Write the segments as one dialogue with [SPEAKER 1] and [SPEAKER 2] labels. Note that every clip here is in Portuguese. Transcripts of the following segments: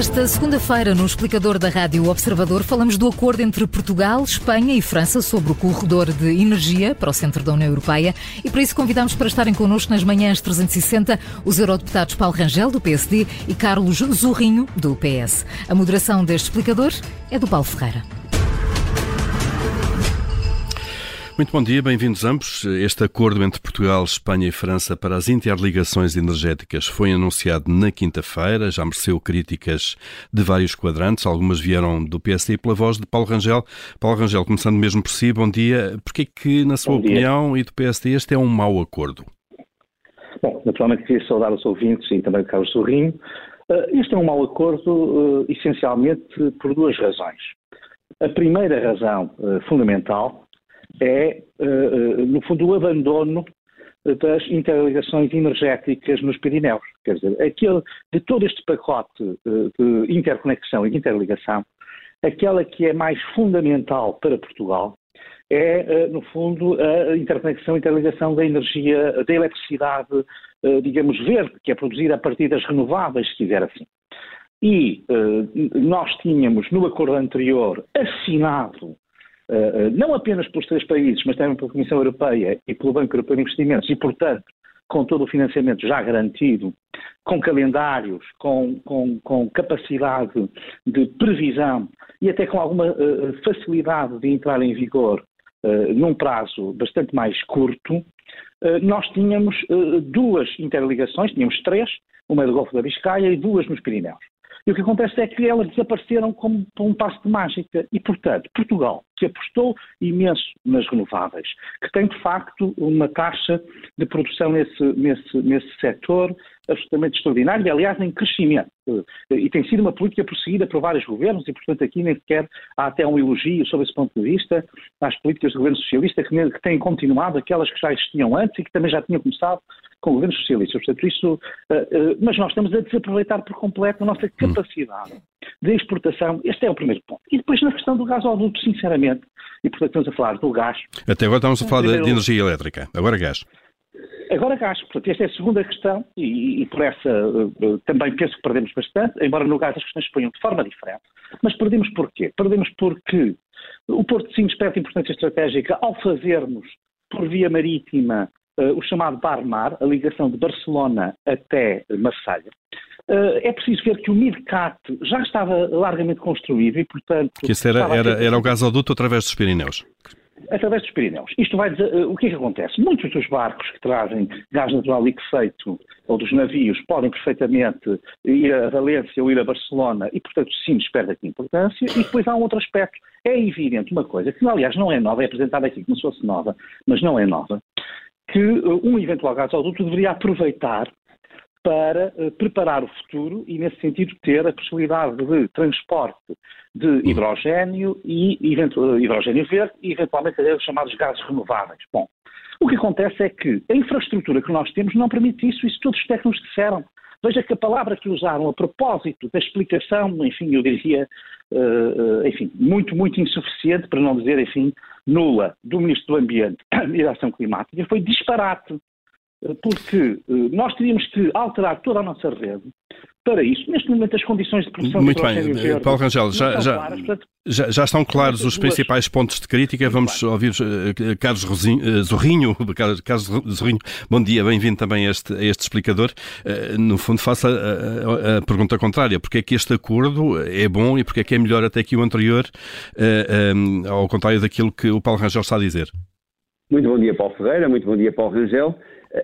[SPEAKER 1] Esta segunda-feira, no explicador da Rádio Observador, falamos do acordo entre Portugal, Espanha e França sobre o corredor de energia para o centro da União Europeia e para isso convidamos para estarem connosco nas manhãs 360 os eurodeputados Paulo Rangel, do PSD, e Carlos Zorrinho, do PS. A moderação deste explicador é do Paulo Ferreira.
[SPEAKER 2] Muito bom dia, bem-vindos ambos. Este acordo entre Portugal, Espanha e França para as interligações energéticas foi anunciado na quinta-feira, já mereceu críticas de vários quadrantes, algumas vieram do PSD pela voz de Paulo Rangel. Paulo Rangel, começando mesmo por si, bom dia. Porquê que, na sua opinião e do PSD, este é um mau acordo?
[SPEAKER 3] Bom, naturalmente queria saudar os ouvintes e também o Carlos Sorrinho. Eh, este é um mau acordo, eh, essencialmente, por duas razões. A primeira razão eh, fundamental é, eh, eh, no fundo, o abandono das interligações energéticas nos Pirineus. Quer dizer, aquele, de todo este pacote eh, de interconexão e de interligação, aquela que é mais fundamental para Portugal é, no fundo, a interconexão e interligação da energia, da eletricidade, digamos, verde, que é produzida a partir das renováveis, se quiser assim. E nós tínhamos, no acordo anterior, assinado eh, não apenas pelos três países, mas também pela Comissão Europeia e pelo Banco Europeu de Investimentos, e, portanto, com todo o financiamento já garantido, com calendários, com, com, com capacidade de previsão e até com alguma uh, facilidade de entrar em vigor num prazo bastante mais curto, nós tínhamos duas interligações, tínhamos três, uma do Golfo da Biscaia e duas nos Pirineus. E o que acontece é que elas desapareceram como por um passo de mágica. E, portanto, Portugal, que apostou imenso nas renováveis, que tem, de facto, uma taxa de produção nesse, nesse, nesse setor absolutamente extraordinária, e, aliás, em crescimento. E tem sido uma política prosseguida por vários governos, e, portanto, aqui nem sequer há até um elogio sobre esse ponto de vista às políticas do governo socialista, que, que têm continuado aquelas que já existiam antes e que também já tinham começado com governos socialistas. Portanto, isso, uh, uh, mas nós estamos a desaproveitar por completo a nossa hum. capacidade de exportação. Este é o primeiro ponto. E depois na questão do gás gasoduto, sinceramente, e portanto estamos a falar do gás.
[SPEAKER 2] Até agora estamos a falar primeiro... de energia elétrica, agora gás.
[SPEAKER 3] Agora gás, portanto, esta é a segunda questão e, e por essa uh, também penso que perdemos bastante, embora no gás as questões se ponham de forma diferente. Mas perdemos porquê? Perdemos porque o Porto de Sines perde importância estratégica ao fazermos por via marítima o chamado Bar-Mar, a ligação de Barcelona até Marselha. Uh, é preciso ver que o MidCat já estava largamente construído e, portanto...
[SPEAKER 2] Que isso era, era, era o gasoduto através dos Pirineus
[SPEAKER 3] através dos Pirineus. Isto vai dizer, uh, o que é que acontece? Muitos dos barcos que trazem gás natural liquefeito ou dos navios podem perfeitamente ir a Valência ou ir a Barcelona e, portanto, sim, perde aqui importância. E depois há um outro aspecto. É evidente uma coisa que, aliás, não é nova, é apresentada aqui como se fosse nova, mas não é nova, que uh, um eventual gasoduto deveria aproveitar para uh, preparar o futuro e, nesse sentido, ter a possibilidade de transporte de uhum. hidrogênio e hidrogênio verde e, eventualmente, os chamados gases renováveis. Bom, o que acontece é que a infraestrutura que nós temos não permite isso, isso todos os técnicos disseram. Veja que a palavra que usaram a propósito da explicação, enfim, eu diria, enfim, muito, muito insuficiente, para não dizer, enfim, nula, do Ministro do Ambiente e da Ação Climática, foi disparate. Porque nós teríamos que alterar toda a nossa rede para isso. Neste momento, as condições de produção
[SPEAKER 2] Muito bem, verde Paulo Rangel, já, já, claras, portanto, já, já, estão claros os principais pontos de crítica. Vamos ouvir uh, Carlos Rosinho, uh, Zorrinho. Carlos Zorrinho, bom dia, bem-vindo também a este, a este explicador. Uh, no fundo, faça a, a, a, pergunta contrária: porque é que este acordo é bom e porque é que é melhor até que o anterior, um, ao contrário daquilo que o Paulo Rangel está a dizer?
[SPEAKER 4] Muito bom dia, Paulo Ferreira, muito bom dia, Paulo Rangel.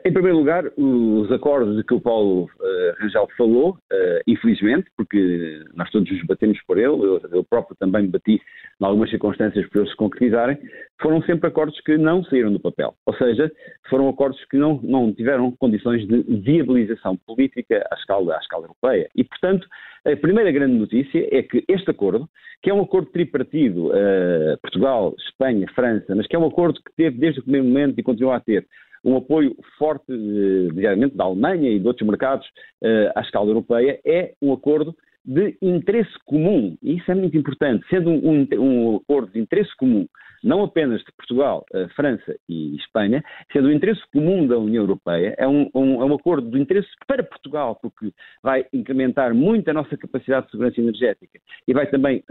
[SPEAKER 4] Em primeiro lugar, os acordos de que o Paulo uh, Rangel falou, uh, infelizmente, porque nós todos nos batemos por ele, eu, eu próprio também me bati em algumas circunstâncias para eles se concretizarem, foram sempre acordos que não saíram do papel. Ou seja, foram acordos que não, não tiveram condições de viabilização política à escala, à escala europeia. E, portanto, a primeira grande notícia é que este acordo, que é um acordo tripartido, uh, Portugal, Espanha, França, mas que é um acordo que teve desde o primeiro momento e continua a ter um apoio forte, eh, diariamente, da Alemanha e de outros mercados eh, à escala europeia, é um acordo de interesse comum, e isso é muito importante, sendo um, um, acordo de interesse comum, não apenas de Portugal, eh, França e Espanha, sendo um interesse comum da União Europeia, é um, um, é um acordo de interesse para Portugal, porque vai incrementar muito a nossa capacidade de segurança energética e vai também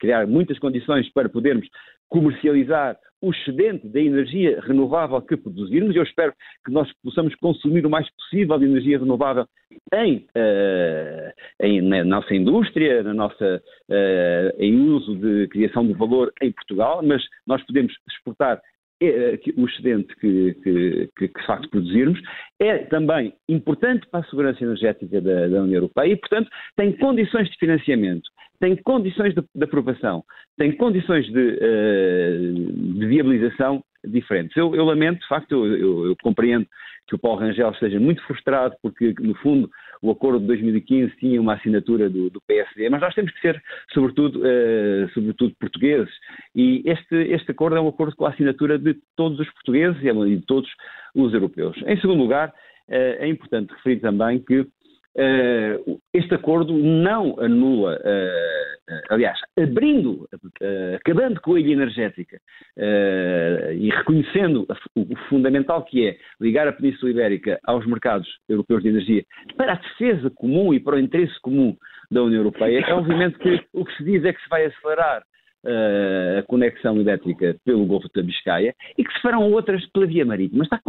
[SPEAKER 4] criar muitas condições para podermos comercializar o excedente da energia renovável que produzirmos. Eu espero que nós possamos consumir o mais possível de energia renovável em, uh, em na nossa indústria, na nossa, uh, em uso de criação de valor em Portugal, mas nós podemos exportar eh, o excedente que, que, que, que, de facto produzirmos, é também importante para a segurança energética da, da União Europeia e, portanto, tem condições de financiamento, tem condições de, de aprovação, tem condições de, uh, de viabilização diferentes. Eu, eu, lamento, de facto, eu, eu, eu, compreendo que o Paulo Rangel esteja muito frustrado porque, no fundo, o acordo de 2015 tinha uma assinatura do, do PSD, mas nós temos que ser, sobretudo, uh, sobretudo portugueses. E este, este acordo é um acordo com a assinatura de todos os portugueses e de todos os europeus. Em segundo lugar, uh, é importante referir também que este acordo não anula, uh, uh, aliás, abrindo, acabando com a ilha energética e reconhecendo o, fundamental que é ligar a Península Ibérica aos mercados europeus de energia para a defesa comum e para o interesse comum da União Europeia, é obviamente que o que se diz é que se vai acelerar a conexão elétrica pelo Golfo da Biscaia e que se farão outras pela via marítima. Está,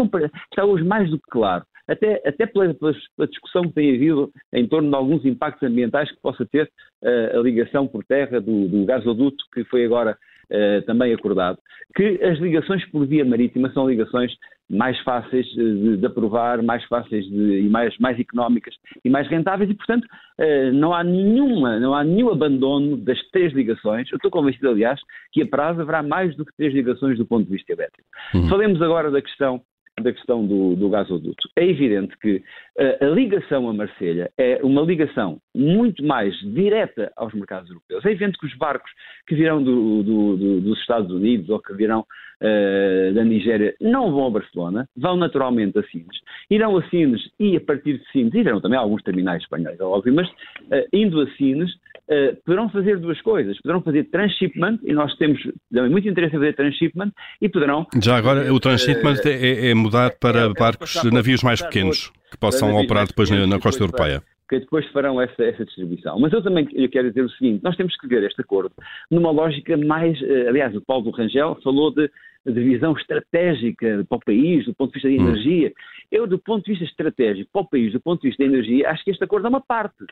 [SPEAKER 4] está hoje mais do que claro até, até pela, pela, discussão que tem havido em torno de alguns impactos ambientais que possa ter uh, a ligação por terra do, do gasoduto que foi agora uh, também acordado, que as ligações por via marítima são ligações mais fáceis de, de aprovar, mais fáceis de, e mais, mais económicas e mais rentáveis e, portanto, uh, não há nenhuma, não há nenhum abandono das três ligações. Eu estou convencido, aliás, que a prazo haverá mais do que três ligações do ponto de vista elétrico. Uhum. Falemos agora da questão da questão do, do gasoduto. É evidente que uh, a ligação a Marselha é uma ligação muito mais direta aos mercados europeus. É evidente que os barcos que virão do, do, dos Estados Unidos ou que virão uh, da Nigéria não vão a Barcelona, vão naturalmente a Sines. Irão a Sines e a partir de Sines, irão também a alguns terminais espanhóis, é óbvio, mas uh, indo a Sines, uh, poderão fazer duas coisas. Poderão fazer transshipment, e nós temos muito interesse em fazer transshipment, e poderão...
[SPEAKER 2] Já agora, o transshipment é, é mudar para é, barcos, navios mais pequenos, que possam operar depois na, na costa europeia
[SPEAKER 4] que depois farão essa, essa, distribuição. Mas eu também eu quero dizer o seguinte: nós temos que ver este acordo numa lógica mais. Aliás, o Paulo Rangel falou de de visão estratégica para o país, do ponto de vista da hum. Eu, do ponto de vista estratégico para o país, do ponto de vista da energia, acho que este acordo é uma parte.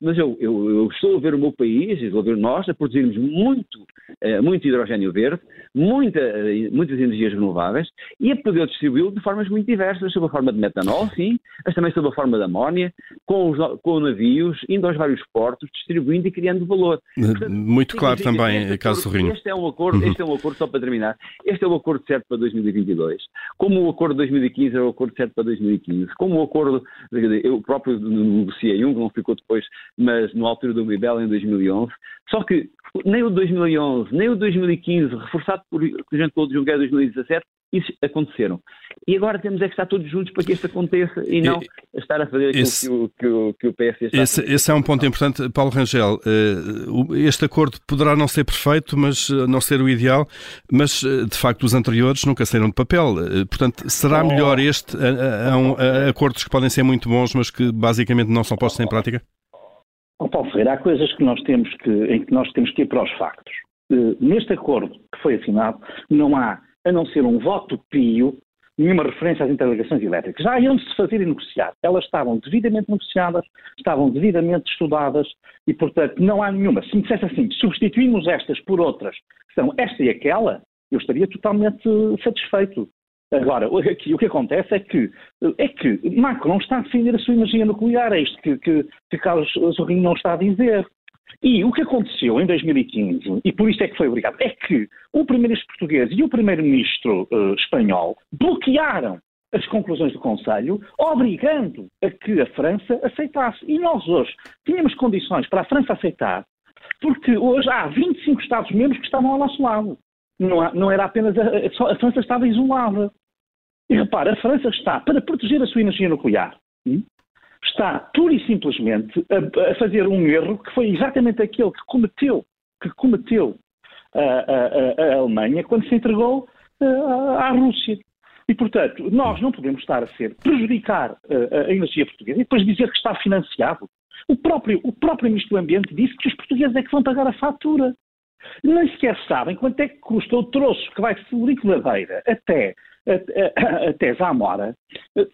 [SPEAKER 4] Mas eu, eu, eu estou a ver o meu país, estou a ver nós, a produzirmos muito, uh, muito hidrogênio verde, muita, uh, muitas energias renováveis e a poder distribuí-lo de formas muito diversas, sob a forma de metanol, sim, mas também sob a forma de amónia, com, os, com navios, indo aos vários portos, distribuindo e criando valor.
[SPEAKER 2] Portanto, muito claro também, caso Sorrinho.
[SPEAKER 4] Este é um acordo, uhum. este é um acordo, só para terminar, este é um acordo certo para 2022, como o acordo de 2015 era o acordo certo para 2015, como o acordo, eu próprio negociei um que não ficou depois, mas no altura do Mibel em 2011, só que nem o 2011, nem o 2015, reforçado por gente Claude Junqueira 2017, isso aconteceram. E agora temos é que estar todos juntos para que isso aconteça e não e, estar a fazer aquilo esse, que, o, que, o, que o PS está
[SPEAKER 2] esse, a fazer. Esse é um ponto importante. Paulo Rangel, eh, este acordo poderá não ser perfeito, mas eh, não ser o ideal, mas eh, de facto os anteriores nunca saíram de papel. Portanto, será oh. melhor este a, a, a, acordos que podem ser muito bons, mas que basicamente não são postos em prática?
[SPEAKER 3] Oh, Paulo Ferreira, há coisas que nós temos que, em que nós temos que ir para os factos. Neste acordo que foi assinado, não há a não ser um voto pio, nenhuma referência às interligações elétricas. Já iam se fazer e negociar. Elas estavam devidamente negociadas, estavam devidamente estudadas e, portanto, não há nenhuma. Se me dissesse assim, substituímos estas por outras, são esta e aquela, eu estaria totalmente satisfeito. Agora, aqui, o que acontece é que, é que Macron está a defender a sua energia nuclear, é isto que, que, que Carlos Zorrinho não está a dizer. E o que aconteceu em 2015, e por isso é que foi obrigado, é que o primeiro-ministro português e o primeiro-ministro uh, espanhol bloquearam as conclusões do Conselho, obrigando a que a França aceitasse. E nós hoje tínhamos condições para a França aceitar, porque hoje há 25 Estados-membros que estavam ao nosso lado. Não, há, não era apenas a, a, França estava isolada. E repara, a França está para proteger a sua energia nuclear. Hum? Está pura e simplesmente a, a, fazer um erro que foi exatamente aquele que cometeu, que cometeu a, a, a Alemanha quando se entregou à Rússia. E, portanto, nós não podemos estar a ser prejudicar a energia portuguesa e depois dizer que está financiado. O próprio, o próprio Ministro do Ambiente disse que os portugueses é que vão pagar a fatura. Nem sequer sabem quanto é que custa o troço que vai de Felipe Ladeira até até Zamora,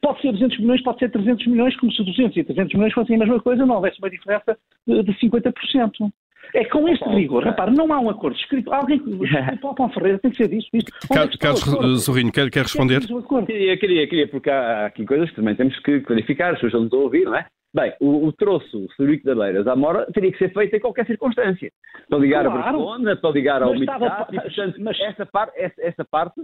[SPEAKER 3] pode ser 200 milhões, pode ser 300 milhões, como se 200 e 300 milhões fossem a mesma coisa, não houvesse uma diferença de 50%. É com este rigor, repare, não há um acordo escrito. Alguém, o Paulo Ferreira tem que ser disso. isto.
[SPEAKER 2] Carlos Sorrinho, quer, quer responder?
[SPEAKER 4] Queria, queria, queria, porque há aqui coisas que também temos que clarificar, as pessoas não estão a ouvir, não é? Bem, o, o troço Frederico da Beiras à Mora teria que ser feito em qualquer circunstância. Para ligar claro. a Barcelona, para ligar ao umidade, e, portanto, mas... essa, par, essa, essa parte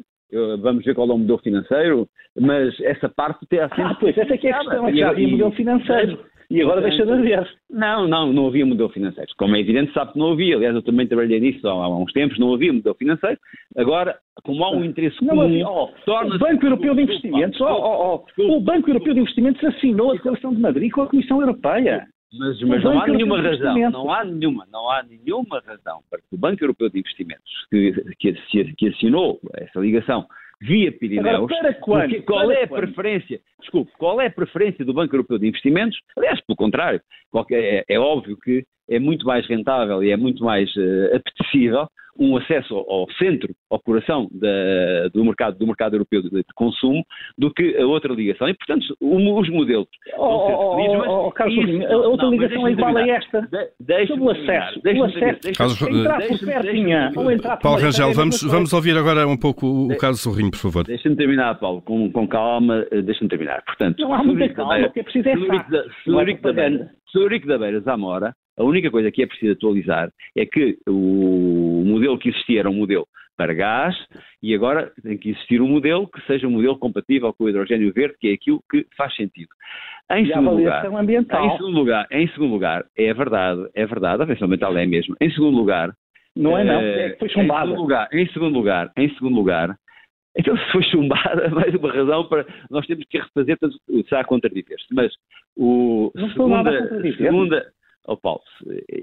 [SPEAKER 4] vamos ver qual é o modelo financeiro, mas essa parte tem sempre.
[SPEAKER 3] Ah, pois, essa é que é a questão, é que já havia modelo financeiro. E agora deixa de haver.
[SPEAKER 4] Não, não, não havia modelo financeiro. Como é evidente, sabe que não havia. Aliás, eu também trabalhei nisso há, uns tempos, não havia modelo financeiro. Agora, como há um interesse não comum, havia. Oh,
[SPEAKER 3] o Banco Europeu de Investimentos, oh, oh, oh, o Banco Europeu de Investimentos assinou a Declaração de Madrid com a Comissão Europeia.
[SPEAKER 4] Mas, mas não há nenhuma razão, não há nenhuma, não há nenhuma razão para que o Banco Europeu de Investimentos, que, que, que assinou essa ligação via Pirineus.
[SPEAKER 3] Agora, para quando?
[SPEAKER 4] Qual
[SPEAKER 3] para
[SPEAKER 4] é a quando? preferência? Desculpe, qual é a preferência do Banco Europeu de Investimentos? Aliás, pelo contrário, é, é óbvio que é muito mais rentável e é muito mais uh, apetecível um acesso ao centro, ao coração da, do, mercado, do mercado europeu de, de, consumo do que a outra ligação. E, portanto, os modelos
[SPEAKER 3] oh, oh, oh, oh, Carlos, isso, a outra não, ligação é igual a esta. De, Sobre o acesso. o acesso. Carlos, entrar por pertinha
[SPEAKER 2] Paulo Rangel, vamos, vamos ouvir agora um pouco o, Carlos Sorrinho, por favor.
[SPEAKER 4] Deixa-me terminar, Paulo, com, com calma, eh, deixa-me terminar. Portanto,
[SPEAKER 3] não há muita calma, o que é preciso é.
[SPEAKER 4] Celurico da Beira Zamora, a única coisa que é preciso atualizar é que o modelo que existia era um modelo para gás e agora tem que existir um modelo que seja um modelo compatível com o hidrogênio verde, que é aquilo que faz sentido. Em segundo, lugar, em segundo lugar, em segundo lugar, é verdade, é verdade, a avaliação ambiental é a mesma. Em segundo lugar,
[SPEAKER 3] não é não, é que foi chumbada.
[SPEAKER 4] Em segundo lugar, em segundo lugar, em segundo lugar, então se foi chumbada, mais uma razão para nós temos que refazer, será contradizer-se. Mas o
[SPEAKER 3] não segunda,
[SPEAKER 4] segunda, Oh, Paulo,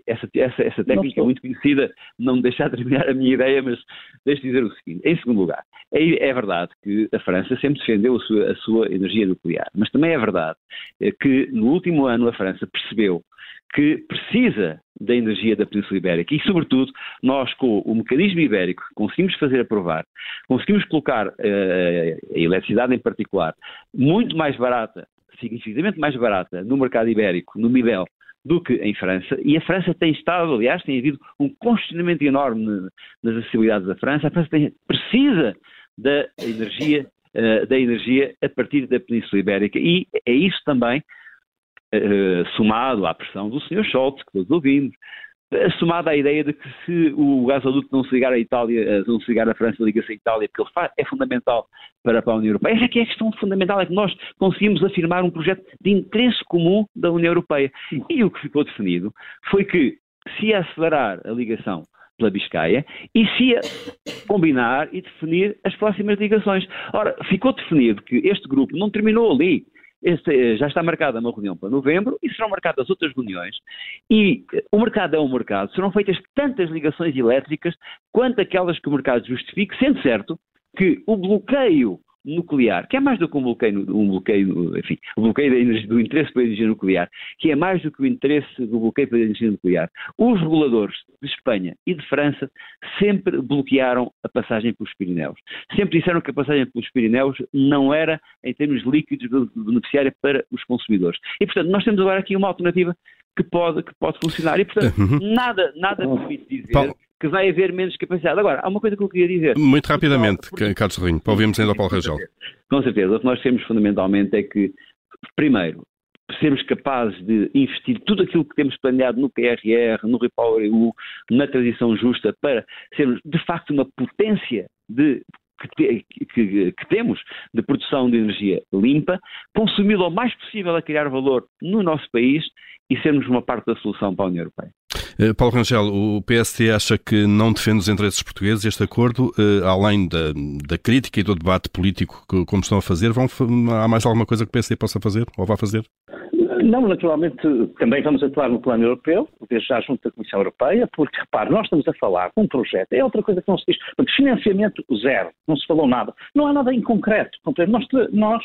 [SPEAKER 4] essa, essa, essa técnica é muito conhecida, não me deixar terminar a minha ideia, mas deixe dizer o seguinte. Em segundo lugar, é, é verdade que a França sempre defendeu a sua, a sua, energia nuclear, mas também é verdade eh, que no último ano a França percebeu que precisa da energia da Península Ibérica e, sobretudo, nós com o mecanismo ibérico conseguimos fazer aprovar, conseguimos colocar uh, a eletricidade em particular muito mais barata, significativamente mais barata no mercado ibérico, no Midel, do que em França, e a França tem estado, aliás, tem havido um congestionamento enorme nas acessibilidades da França, a França tem, precisa da energia, uh, da energia a partir da Península Ibérica, e é isso também, uh, somado à pressão do Sr. Scholz, que todos ouvimos, somada à ideia de que se o gasoduto não se ligar à Itália, eh, não se ligar à França, liga-se à Itália, porque ele faz, é fundamental para a União Europeia. Essa é que é a questão fundamental, é que nós conseguimos afirmar um projeto de interesse comum da União Europeia. E o que ficou definido foi que se acelerar a ligação pela Biscaia e se combinar e definir as próximas ligações. Ora, ficou definido que este grupo não terminou ali. Eh, já está marcada uma reunião para novembro e serão marcadas outras reuniões. E eh, o mercado é um mercado, serão feitas tantas ligações elétricas quanto aquelas que o mercado justifique, sendo certo que o bloqueio nuclear, que é mais do que um bloqueio, um bloqueio enfim, o bloqueio energia, do interesse pela energia nuclear, que é mais do que o interesse do bloqueio pela energia nuclear. Os reguladores de Espanha e de França sempre bloquearam a passagem pelos Pirineus. Sempre disseram que a passagem pelos Pirineus não era, em termos líquidos, beneficiária para os consumidores. E, portanto, nós temos agora aqui uma alternativa que pode, que pode funcionar. E, portanto, uhum. nada, nada permite dizer Paulo. Que vai haver menos capacidade. Agora, há uma coisa que eu queria dizer.
[SPEAKER 2] Muito rapidamente, porque, Carlos Rinho, para ouvirmos ainda ao Paulo Rangel.
[SPEAKER 4] Com certeza. O que nós temos fundamentalmente é que, primeiro, sermos capazes de investir tudo aquilo que temos planeado no PRR, no Repower EU, na transição justa, para sermos de facto uma potência de que, te, que, que, temos de produção de energia limpa, consumi-la o mais possível a criar valor no nosso país e sermos uma parte da solução para a União Europeia.
[SPEAKER 2] Uh, Paulo Rangel, o PST acha que não defende os interesses portugueses. Este acordo, uh, além da, da, crítica e do debate político que, como estão a fazer, vão, há mais alguma coisa que o PST possa fazer ou vá fazer?
[SPEAKER 3] Não, naturalmente, também vamos atuar no plano europeu, desde já junto da Comissão Europeia, porque, repare, nós estamos a falar de um projeto, é outra coisa que não se diz, porque financiamento zero, não se falou nada, não há nada em concreto, nós, nós,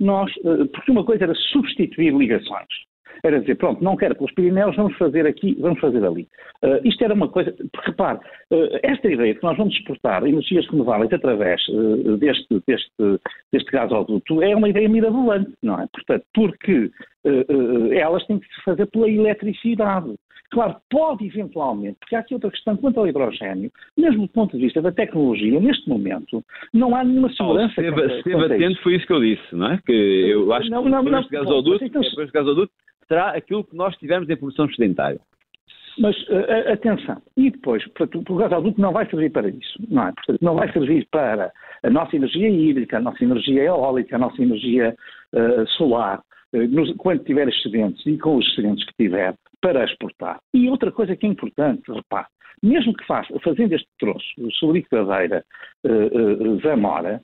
[SPEAKER 3] nós eh, porque uma coisa era substituir ligações, era dizer, pronto, não quero pelos Pirineus, vamos fazer aqui, vamos fazer ali. Uh, isto era uma coisa, porque repare, uh, esta ideia de que nós vamos exportar energias renováveis através uh, deste, deste, deste gasoduto é uma ideia mirabolante, não é? Portanto, porque elas têm que se fazer pela eletricidade. Claro, pode eventualmente, porque há aqui outra questão quanto ao hidrogênio, mesmo do ponto de vista da tecnologia, neste momento, não há nenhuma segurança. Oh,
[SPEAKER 4] esteve, atento, foi isso que eu disse, não é? Que eu acho não, que não, não, este gasoduto, então, este gasoduto será aquilo que nós tivemos em produção sedentária.
[SPEAKER 3] Mas uh, atenção, e depois, portanto, o gás adulto não vai servir para isso, não é? Portanto, não vai servir para a nossa energia hídrica, a nossa energia eólica, a nossa energia uh, solar, uh, nos, quando tiver excedentes e com os excedentes que tiver, para exportar. E outra coisa que é importante, repare, mesmo que faça, fazendo este troço, o Solicadeira uh, Zamora,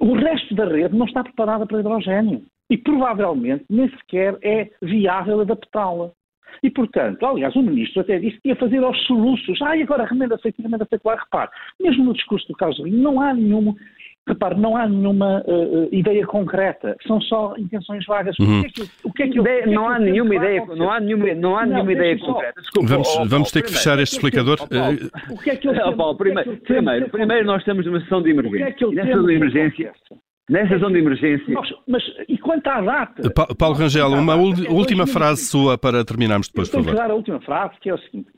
[SPEAKER 3] o resto da rede não está preparada para hidrogênio e provavelmente nem sequer é viável adaptá-la. E, portanto, aliás, o ministro até disse que ia fazer aos soluços. Ah, e agora remenda-se aqui, remenda-se lá. Repare, mesmo no discurso do Carlos Rio, não há nenhum, repare, não há nenhuma uh, ideia concreta, são só intenções vagas.
[SPEAKER 4] Uhum. O que é que, o que, é que, ideia, é não, há nenhuma ideia, não há nenhuma, não há nenhuma ideia concreta.
[SPEAKER 2] Desculpa, vamos, oh, vamos ter que fechar este explicador.
[SPEAKER 4] o que é que eu, oh, Paulo, primeiro, primeiro, primeiro, nós estamos numa sessão de emergência. O que é que eu e nessa de emergência Nessa zona de emergência.
[SPEAKER 3] Nós, mas e quanto à data?
[SPEAKER 2] Pa Paulo Rangel, uma última frase sua para terminarmos depois, por favor.
[SPEAKER 3] dar a última frase, que é o seguinte: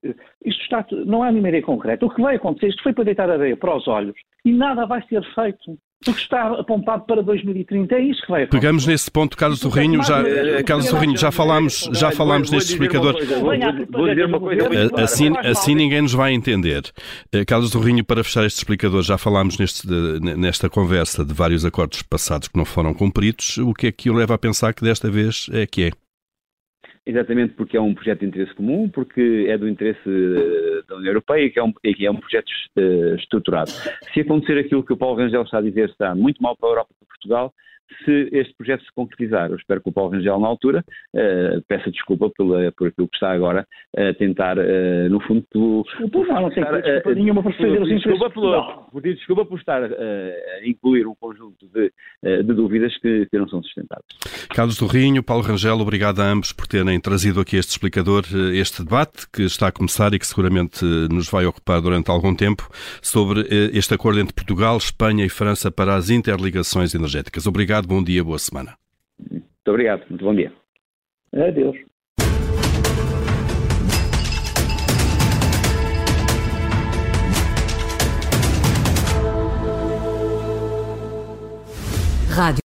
[SPEAKER 3] isto está, não há nenhuma ideia concreta. O que vai acontecer, isto foi para deitar areia para os olhos e nada vai ser feito. Porque está apontado para 2030, é isso que vai acontecer.
[SPEAKER 2] Pegamos nesse ponto, Carlos Sorrinho, já, Carlos Sorrinho, já falámos, já falámos neste explicador.
[SPEAKER 4] Vou dizer uma coisa.
[SPEAKER 2] Assim, assim ninguém nos vai entender. Eh, Carlos Sorrinho, para fechar este explicador, já falámos neste, nesta conversa de vários acordos passados que não foram cumpridos. O que é que o leva a pensar que desta vez é que é?
[SPEAKER 4] Exatamente porque é um projeto de interesse comum, porque é do interesse eh, da União Europeia e que é um, que é um projeto uh, estruturado. Se acontecer aquilo que o Paulo Rangel está a dizer, está muito mal para a Europa e para Portugal, se este projeto se concretizar. Eu espero que o Paulo Rangel, na altura, uh, peça desculpa pela, por aquilo que está agora a tentar, uh, no fundo,
[SPEAKER 3] tu, desculpa, não, não tem desculpa uh, nenhuma por fazer os
[SPEAKER 4] desculpa, pelo, por, desculpa por estar a incluir um conjunto de, de dúvidas que, que, não são sustentáveis.
[SPEAKER 2] Carlos do Rinho, Paulo Rangel, obrigado a ambos por terem trazido aqui este explicador, este debate que está a começar e que seguramente nos vai ocupar durante algum tempo sobre este acordo entre Portugal, Espanha e França para as interligações energéticas. Obrigado obrigado, bom dia, boa semana.
[SPEAKER 4] Muito obrigado, muito bom dia.
[SPEAKER 3] Adeus. Rádio